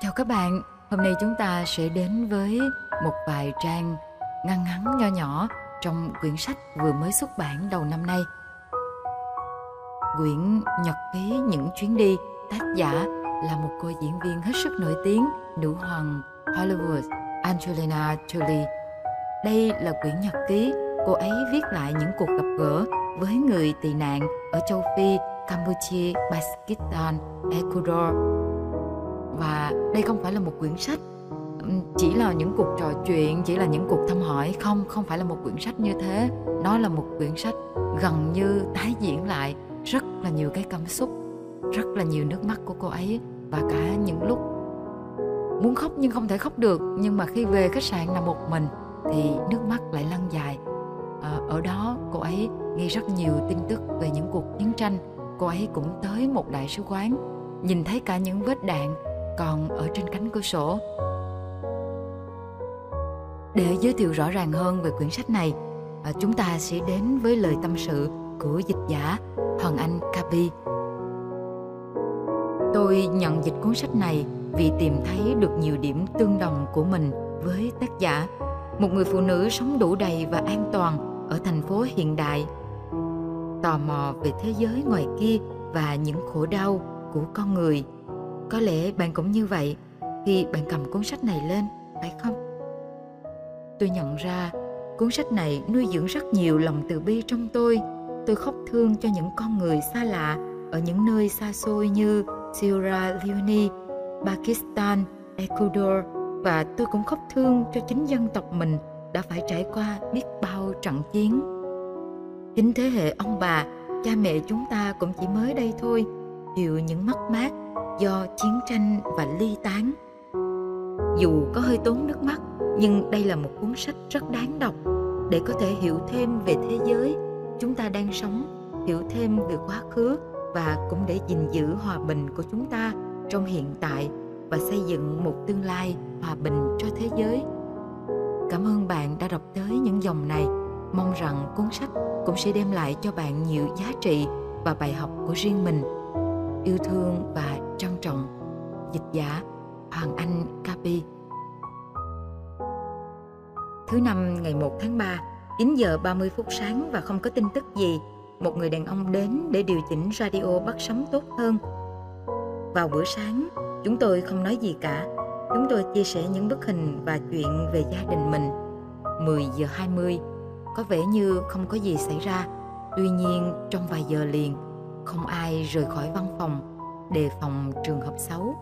Chào các bạn, hôm nay chúng ta sẽ đến với một vài trang ngắn ngắn nho nhỏ trong quyển sách vừa mới xuất bản đầu năm nay. Quyển Nhật ký những chuyến đi, tác giả là một cô diễn viên hết sức nổi tiếng, nữ hoàng Hollywood Angelina Jolie. Đây là quyển nhật ký cô ấy viết lại những cuộc gặp gỡ với người tị nạn ở châu Phi, Campuchia, Pakistan, Ecuador và đây không phải là một quyển sách chỉ là những cuộc trò chuyện chỉ là những cuộc thăm hỏi. Không không phải là một quyển sách như thế. Nó là một quyển sách gần như tái diễn lại rất là nhiều cái cảm xúc rất là nhiều nước mắt của cô ấy và cả những lúc muốn khóc nhưng không thể khóc được. Nhưng mà khi về khách sạn nằm một mình thì nước mắt lại lăn dài. À, ở đó cô ấy nghe rất nhiều tin tức về những cuộc chiến tranh. Cô ấy cũng tới một đại sứ quán nhìn thấy cả những vết đạn còn ở trên cánh cửa sổ. Để giới thiệu rõ ràng hơn về quyển sách này, à, chúng ta sẽ đến với lời tâm sự của dịch giả Hoàng Anh Kapi. Tôi nhận dịch cuốn sách này vì tìm thấy được nhiều điểm tương đồng của mình với tác giả, một người phụ nữ sống đủ đầy và an toàn ở thành phố hiện đại. Tò mò về thế giới ngoài kia và những khổ đau của con người – có lẽ bạn cũng như vậy khi bạn cầm cuốn sách này lên, phải không? Tôi nhận ra cuốn sách này nuôi dưỡng rất nhiều lòng từ bi trong tôi. Tôi khóc thương cho những con người xa lạ ở những nơi xa xôi như Sierra Leone, Pakistan, Ecuador và tôi cũng khóc thương cho chính dân tộc mình đã phải trải qua biết bao trận chiến. Chính thế hệ ông bà, cha mẹ chúng ta cũng chỉ mới đây thôi, chịu những mất mát do chiến tranh và ly tán. Dù có hơi tốn nước mắt, nhưng đây là một cuốn sách rất đáng đọc để có thể hiểu thêm về thế giới chúng ta đang sống, hiểu thêm về quá khứ và cũng để gìn giữ hòa bình của chúng ta trong hiện tại và xây dựng một tương lai hòa bình cho thế giới. Cảm ơn bạn đã đọc tới những dòng này. Mong rằng cuốn sách cũng sẽ đem lại cho bạn nhiều giá trị và bài học của riêng mình yêu thương và trân trọng. Dịch giả Hoàng Anh Capi Thứ năm, ngày 1 tháng 3 9 giờ 30 phút sáng và không có tin tức gì, một người đàn ông đến để điều chỉnh radio bắt sóng tốt hơn. Vào bữa sáng, chúng tôi không nói gì cả. Chúng tôi chia sẻ những bức hình và chuyện về gia đình mình. 10 giờ 20 có vẻ như không có gì xảy ra. Tuy nhiên, trong vài giờ liền, không ai rời khỏi văn phòng đề phòng trường hợp xấu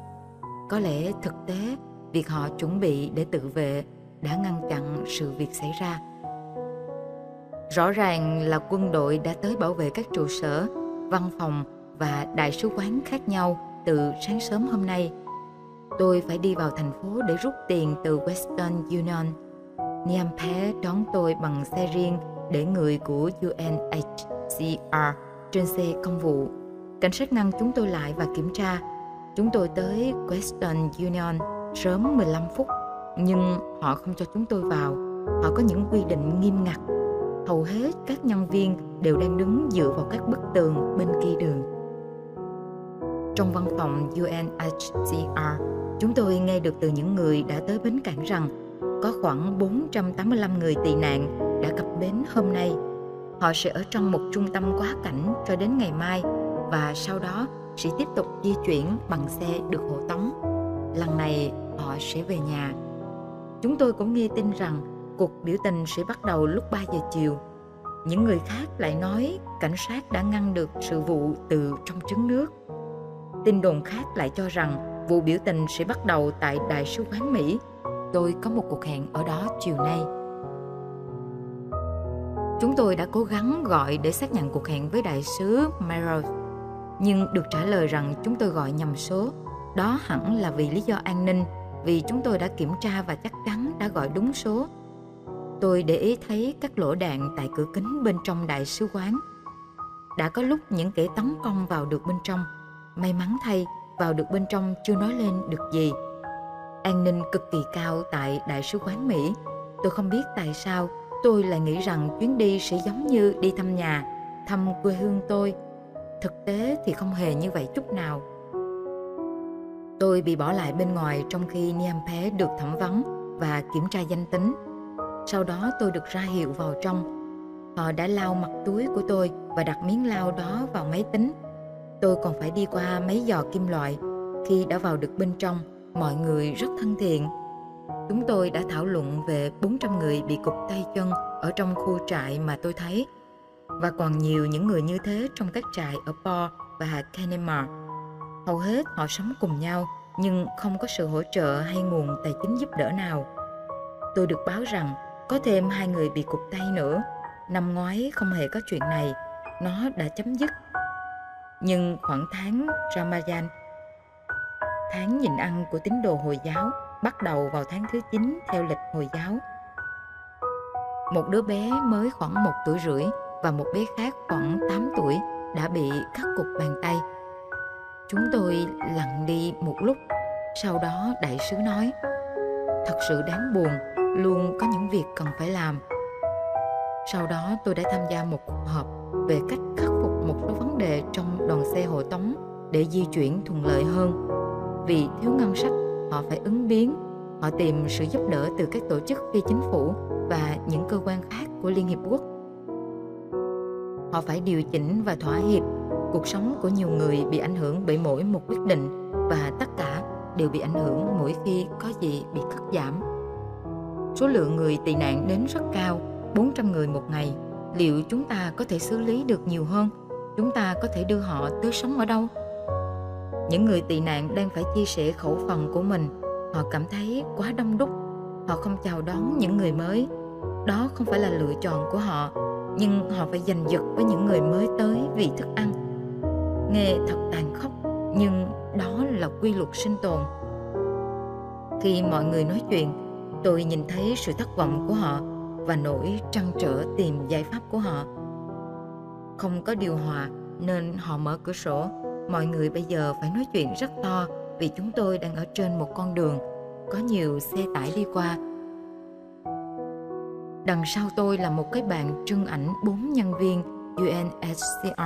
có lẽ thực tế, việc họ chuẩn bị để tự vệ đã ngăn chặn sự việc xảy ra rõ ràng là quân đội đã tới bảo vệ các trụ sở, văn phòng và đại sứ quán khác nhau từ sáng sớm hôm nay tôi phải đi vào thành phố để rút tiền từ Western Union. Niampe đón tôi bằng xe riêng để người của UNHCR trên xe công vụ. Cảnh sát ngăn chúng tôi lại và kiểm tra. Chúng tôi tới Western Union sớm 15 phút, nhưng họ không cho chúng tôi vào. Họ có những quy định nghiêm ngặt. Hầu hết các nhân viên đều đang đứng dựa vào các bức tường bên kia đường. Trong văn phòng UNHCR, chúng tôi nghe được từ những người đã tới bến cảng rằng có khoảng 485 người tị nạn đã cập bến hôm nay Họ sẽ ở trong một trung tâm quá cảnh cho đến ngày mai và sau đó sẽ tiếp tục di chuyển bằng xe được hộ tống. Lần này họ sẽ về nhà. Chúng tôi cũng nghe tin rằng cuộc biểu tình sẽ bắt đầu lúc 3 giờ chiều. Những người khác lại nói cảnh sát đã ngăn được sự vụ từ trong trứng nước. Tin đồn khác lại cho rằng vụ biểu tình sẽ bắt đầu tại Đại sứ quán Mỹ. Tôi có một cuộc hẹn ở đó chiều nay. Chúng tôi đã cố gắng gọi để xác nhận cuộc hẹn với đại sứ Merrill, nhưng được trả lời rằng chúng tôi gọi nhầm số. Đó hẳn là vì lý do an ninh, vì chúng tôi đã kiểm tra và chắc chắn đã gọi đúng số. Tôi để ý thấy các lỗ đạn tại cửa kính bên trong đại sứ quán. Đã có lúc những kẻ tấn công vào được bên trong. May mắn thay, vào được bên trong chưa nói lên được gì. An ninh cực kỳ cao tại đại sứ quán Mỹ. Tôi không biết tại sao tôi lại nghĩ rằng chuyến đi sẽ giống như đi thăm nhà thăm quê hương tôi thực tế thì không hề như vậy chút nào Tôi bị bỏ lại bên ngoài trong khi Niampe được thẩm vấn và kiểm tra danh tính. Sau đó tôi được ra hiệu vào trong. Họ đã lau mặt túi của tôi và đặt miếng lau đó vào máy tính. Tôi còn phải đi qua mấy giò kim loại. Khi đã vào được bên trong, mọi người rất thân thiện. Chúng tôi đã thảo luận về 400 người bị cụt tay chân ở trong khu trại mà tôi thấy và còn nhiều những người như thế trong các trại ở Po và Kenema. Hầu hết họ sống cùng nhau nhưng không có sự hỗ trợ hay nguồn tài chính giúp đỡ nào. Tôi được báo rằng có thêm hai người bị cụt tay nữa. Năm ngoái không hề có chuyện này, nó đã chấm dứt. Nhưng khoảng tháng Ramadan, tháng nhịn ăn của tín đồ Hồi giáo, bắt đầu vào tháng thứ 9 theo lịch Hồi giáo. Một đứa bé mới khoảng một tuổi rưỡi và một bé khác khoảng 8 tuổi đã bị cắt cụt bàn tay. Chúng tôi lặng đi một lúc, sau đó đại sứ nói Thật sự đáng buồn, luôn có những việc cần phải làm. Sau đó tôi đã tham gia một cuộc họp về cách khắc phục một số vấn đề trong đoàn xe hộ tống để di chuyển thuận lợi hơn. Vì thiếu ngân sách, họ phải ứng biến, họ tìm sự giúp đỡ từ các tổ chức phi chính phủ và những cơ quan khác của Liên Hiệp Quốc họ phải điều chỉnh và thỏa hiệp. Cuộc sống của nhiều người bị ảnh hưởng bởi mỗi một quyết định và tất cả đều bị ảnh hưởng mỗi khi có gì bị cắt giảm. Số lượng người tị nạn đến rất cao 400 người một ngày. Liệu chúng ta có thể xử lý được nhiều hơn? Chúng ta có thể đưa họ tới sống ở đâu? Những người tị nạn đang phải chia sẻ khẩu phần của mình. Họ cảm thấy quá đông đúc. Họ không chào đón những người mới. Đó không phải là lựa chọn của họ nhưng họ phải giành giật với những người mới tới vì thức ăn. Nghe thật tàn khốc, nhưng đó là quy luật sinh tồn. Khi mọi người nói chuyện, tôi nhìn thấy sự thất vọng của họ và nỗi trăn trở tìm giải pháp của họ. Không có điều hòa nên họ mở cửa sổ. Mọi người bây giờ phải nói chuyện rất to vì chúng tôi đang ở trên một con đường. Có nhiều xe tải đi qua Đằng sau tôi là một cái bàn trưng ảnh bốn nhân viên UNHCR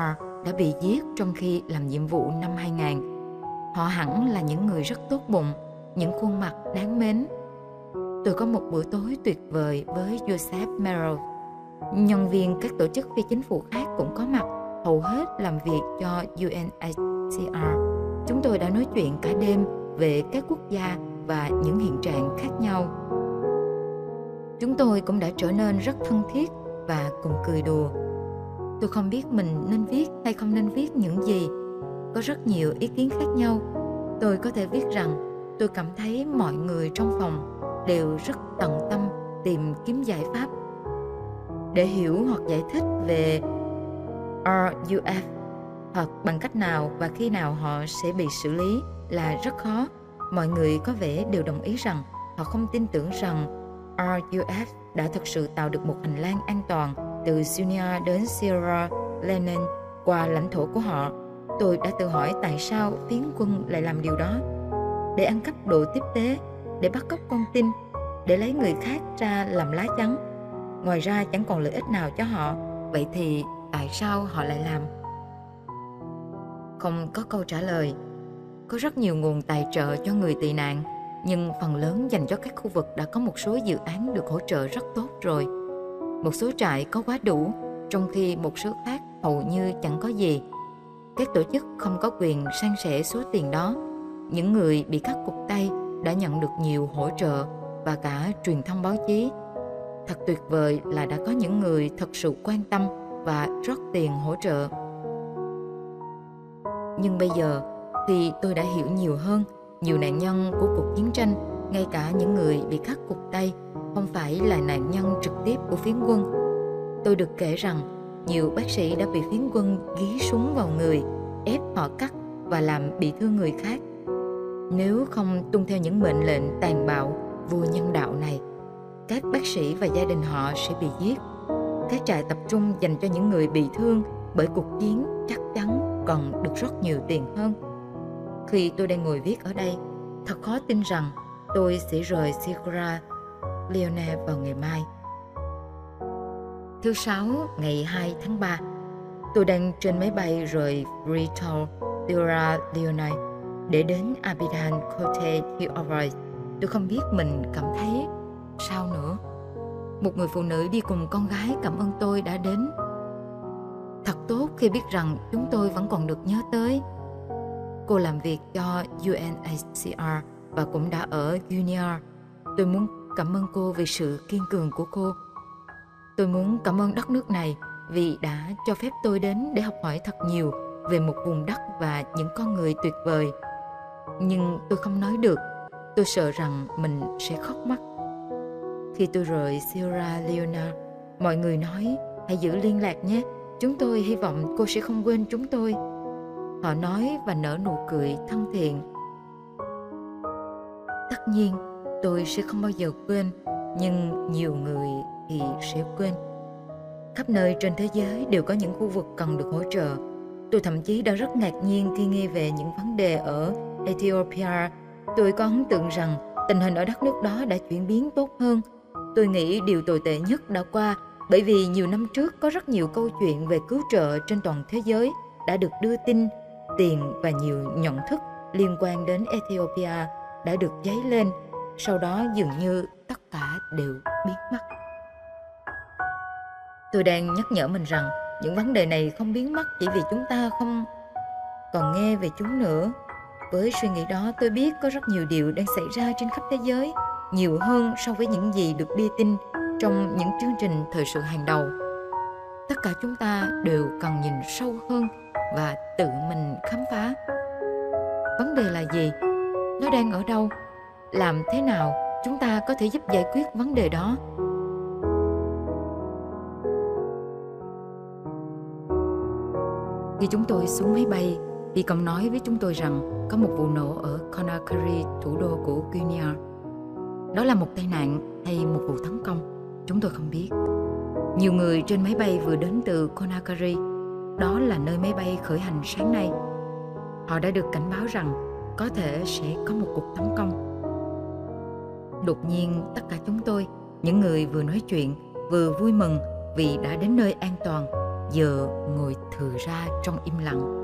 đã bị giết trong khi làm nhiệm vụ năm 2000. Họ hẳn là những người rất tốt bụng, những khuôn mặt đáng mến. Tôi có một bữa tối tuyệt vời với Joseph Merrill. Nhân viên các tổ chức phi chính phủ khác cũng có mặt, hầu hết làm việc cho UNHCR. Chúng tôi đã nói chuyện cả đêm về các quốc gia và những hiện trạng khác nhau Chúng tôi cũng đã trở nên rất thân thiết và cùng cười đùa. Tôi không biết mình nên viết hay không nên viết những gì. Có rất nhiều ý kiến khác nhau. Tôi có thể viết rằng tôi cảm thấy mọi người trong phòng đều rất tận tâm tìm kiếm giải pháp để hiểu hoặc giải thích về RUF hoặc bằng cách nào và khi nào họ sẽ bị xử lý là rất khó. Mọi người có vẻ đều đồng ý rằng họ không tin tưởng rằng RUF đã thực sự tạo được một hành lang an toàn từ Sunia đến Sierra Leone qua lãnh thổ của họ. Tôi đã tự hỏi tại sao phiến quân lại làm điều đó. Để ăn cắp đồ tiếp tế, để bắt cóc con tin, để lấy người khác ra làm lá chắn. Ngoài ra chẳng còn lợi ích nào cho họ. Vậy thì tại sao họ lại làm? Không có câu trả lời. Có rất nhiều nguồn tài trợ cho người tị nạn nhưng phần lớn dành cho các khu vực đã có một số dự án được hỗ trợ rất tốt rồi. Một số trại có quá đủ, trong khi một số khác hầu như chẳng có gì. Các tổ chức không có quyền san sẻ số tiền đó. Những người bị cắt cụt tay đã nhận được nhiều hỗ trợ và cả truyền thông báo chí. Thật tuyệt vời là đã có những người thật sự quan tâm và rót tiền hỗ trợ. Nhưng bây giờ, thì tôi đã hiểu nhiều hơn nhiều nạn nhân của cuộc chiến tranh, ngay cả những người bị cắt cụt tay, không phải là nạn nhân trực tiếp của phiến quân. Tôi được kể rằng nhiều bác sĩ đã bị phiến quân ghi súng vào người, ép họ cắt và làm bị thương người khác. Nếu không tuân theo những mệnh lệnh tàn bạo, vô nhân đạo này, các bác sĩ và gia đình họ sẽ bị giết. Các trại tập trung dành cho những người bị thương bởi cuộc chiến chắc chắn còn được rất nhiều tiền hơn. Khi tôi đang ngồi viết ở đây, thật khó tin rằng tôi sẽ rời Sierra Leone vào ngày mai. Thứ sáu, ngày 2 tháng 3, tôi đang trên máy bay rời Brito, Sierra Leone. để đến Abidjan Cote d'Ivoire. Tôi không biết mình cảm thấy sao nữa. Một người phụ nữ đi cùng con gái cảm ơn tôi đã đến. Thật tốt khi biết rằng chúng tôi vẫn còn được nhớ tới. Cô làm việc cho UNHCR và cũng đã ở Guinea. Tôi muốn cảm ơn cô vì sự kiên cường của cô. Tôi muốn cảm ơn đất nước này vì đã cho phép tôi đến để học hỏi thật nhiều về một vùng đất và những con người tuyệt vời. Nhưng tôi không nói được, tôi sợ rằng mình sẽ khóc mắt. Khi tôi rời Sierra Leone, mọi người nói hãy giữ liên lạc nhé, chúng tôi hy vọng cô sẽ không quên chúng tôi. Họ nói và nở nụ cười thân thiện. Tất nhiên, tôi sẽ không bao giờ quên, nhưng nhiều người thì sẽ quên. Khắp nơi trên thế giới đều có những khu vực cần được hỗ trợ. Tôi thậm chí đã rất ngạc nhiên khi nghe về những vấn đề ở Ethiopia. Tôi có ấn tượng rằng tình hình ở đất nước đó đã chuyển biến tốt hơn. Tôi nghĩ điều tồi tệ nhất đã qua bởi vì nhiều năm trước có rất nhiều câu chuyện về cứu trợ trên toàn thế giới đã được đưa tin, tiền và nhiều nhận thức liên quan đến Ethiopia đã được dấy lên, sau đó dường như tất cả đều biến mất. Tôi đang nhắc nhở mình rằng những vấn đề này không biến mất chỉ vì chúng ta không còn nghe về chúng nữa. Với suy nghĩ đó tôi biết có rất nhiều điều đang xảy ra trên khắp thế giới, nhiều hơn so với những gì được đưa tin trong những chương trình thời sự hàng đầu. Tất cả chúng ta đều cần nhìn sâu hơn và tự mình khám phá. Vấn đề là gì? Nó đang ở đâu? Làm thế nào chúng ta có thể giúp giải quyết vấn đề đó? Khi chúng tôi xuống máy bay, thì công nói với chúng tôi rằng có một vụ nổ ở Conakry, thủ đô của Guinea. Đó là một tai nạn hay một vụ tấn công, chúng tôi không biết. Nhiều người trên máy bay vừa đến từ Conakry, đó là nơi máy bay khởi hành sáng nay. Họ đã được cảnh báo rằng có thể sẽ có một cuộc tấn công. Đột nhiên tất cả chúng tôi, những người vừa nói chuyện, vừa vui mừng vì đã đến nơi an toàn giờ ngồi thừa ra trong im lặng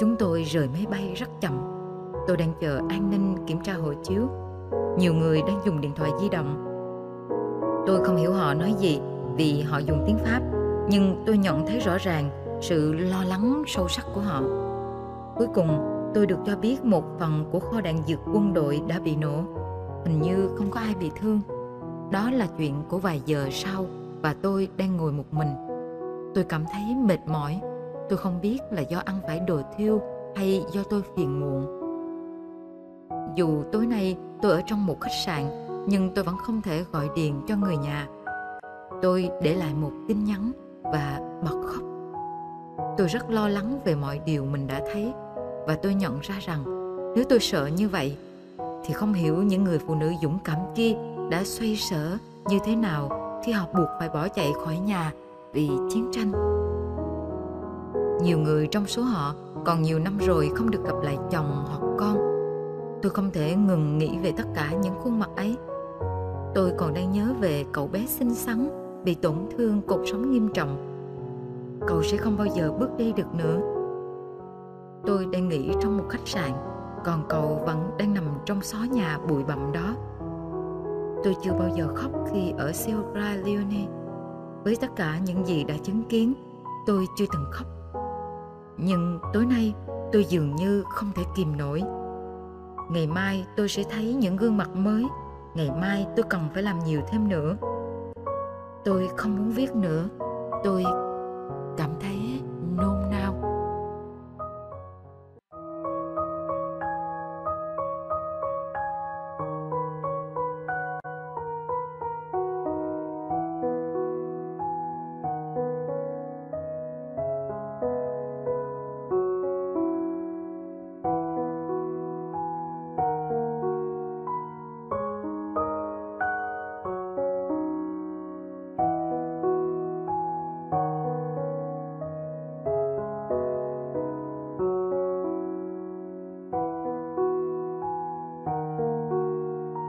chúng tôi rời máy bay rất chậm tôi đang chờ an ninh kiểm tra hộ chiếu nhiều người đang dùng điện thoại di động tôi không hiểu họ nói gì vì họ dùng tiếng pháp nhưng tôi nhận thấy rõ ràng sự lo lắng sâu sắc của họ. Cuối cùng, tôi được cho biết một phần của kho đạn dược quân đội đã bị nổ. Hình như không có ai bị thương. Đó là chuyện của vài giờ sau và tôi đang ngồi một mình. Tôi cảm thấy mệt mỏi. Tôi không biết là do ăn phải đồ thiêu hay do tôi phiền muộn. Dù tối nay tôi ở trong một khách sạn, nhưng tôi vẫn không thể gọi điện cho người nhà. Tôi để lại một tin nhắn và bật khóc tôi rất lo lắng về mọi điều mình đã thấy. Và tôi nhận ra rằng, nếu tôi sợ như vậy, thì không hiểu những người phụ nữ dũng cảm kia đã xoay sở như thế nào khi họ buộc phải bỏ chạy khỏi nhà vì chiến tranh. Nhiều người trong số họ còn nhiều năm rồi không được gặp lại chồng hoặc con. Tôi không thể ngừng nghĩ về tất cả những khuôn mặt ấy. Tôi còn đang nhớ về cậu bé xinh xắn bị tổn thương cột sống nghiêm trọng cậu sẽ không bao giờ bước đi được nữa. Tôi đang nghỉ trong một khách sạn, còn cậu vẫn đang nằm trong xó nhà bụi bặm đó. Tôi chưa bao giờ khóc khi ở Sierra Leone. Với tất cả những gì đã chứng kiến, tôi chưa từng khóc. Nhưng tối nay, tôi dường như không thể kìm nổi. Ngày mai tôi sẽ thấy những gương mặt mới. Ngày mai tôi cần phải làm nhiều thêm nữa. Tôi không muốn viết nữa. Tôi cảm thấy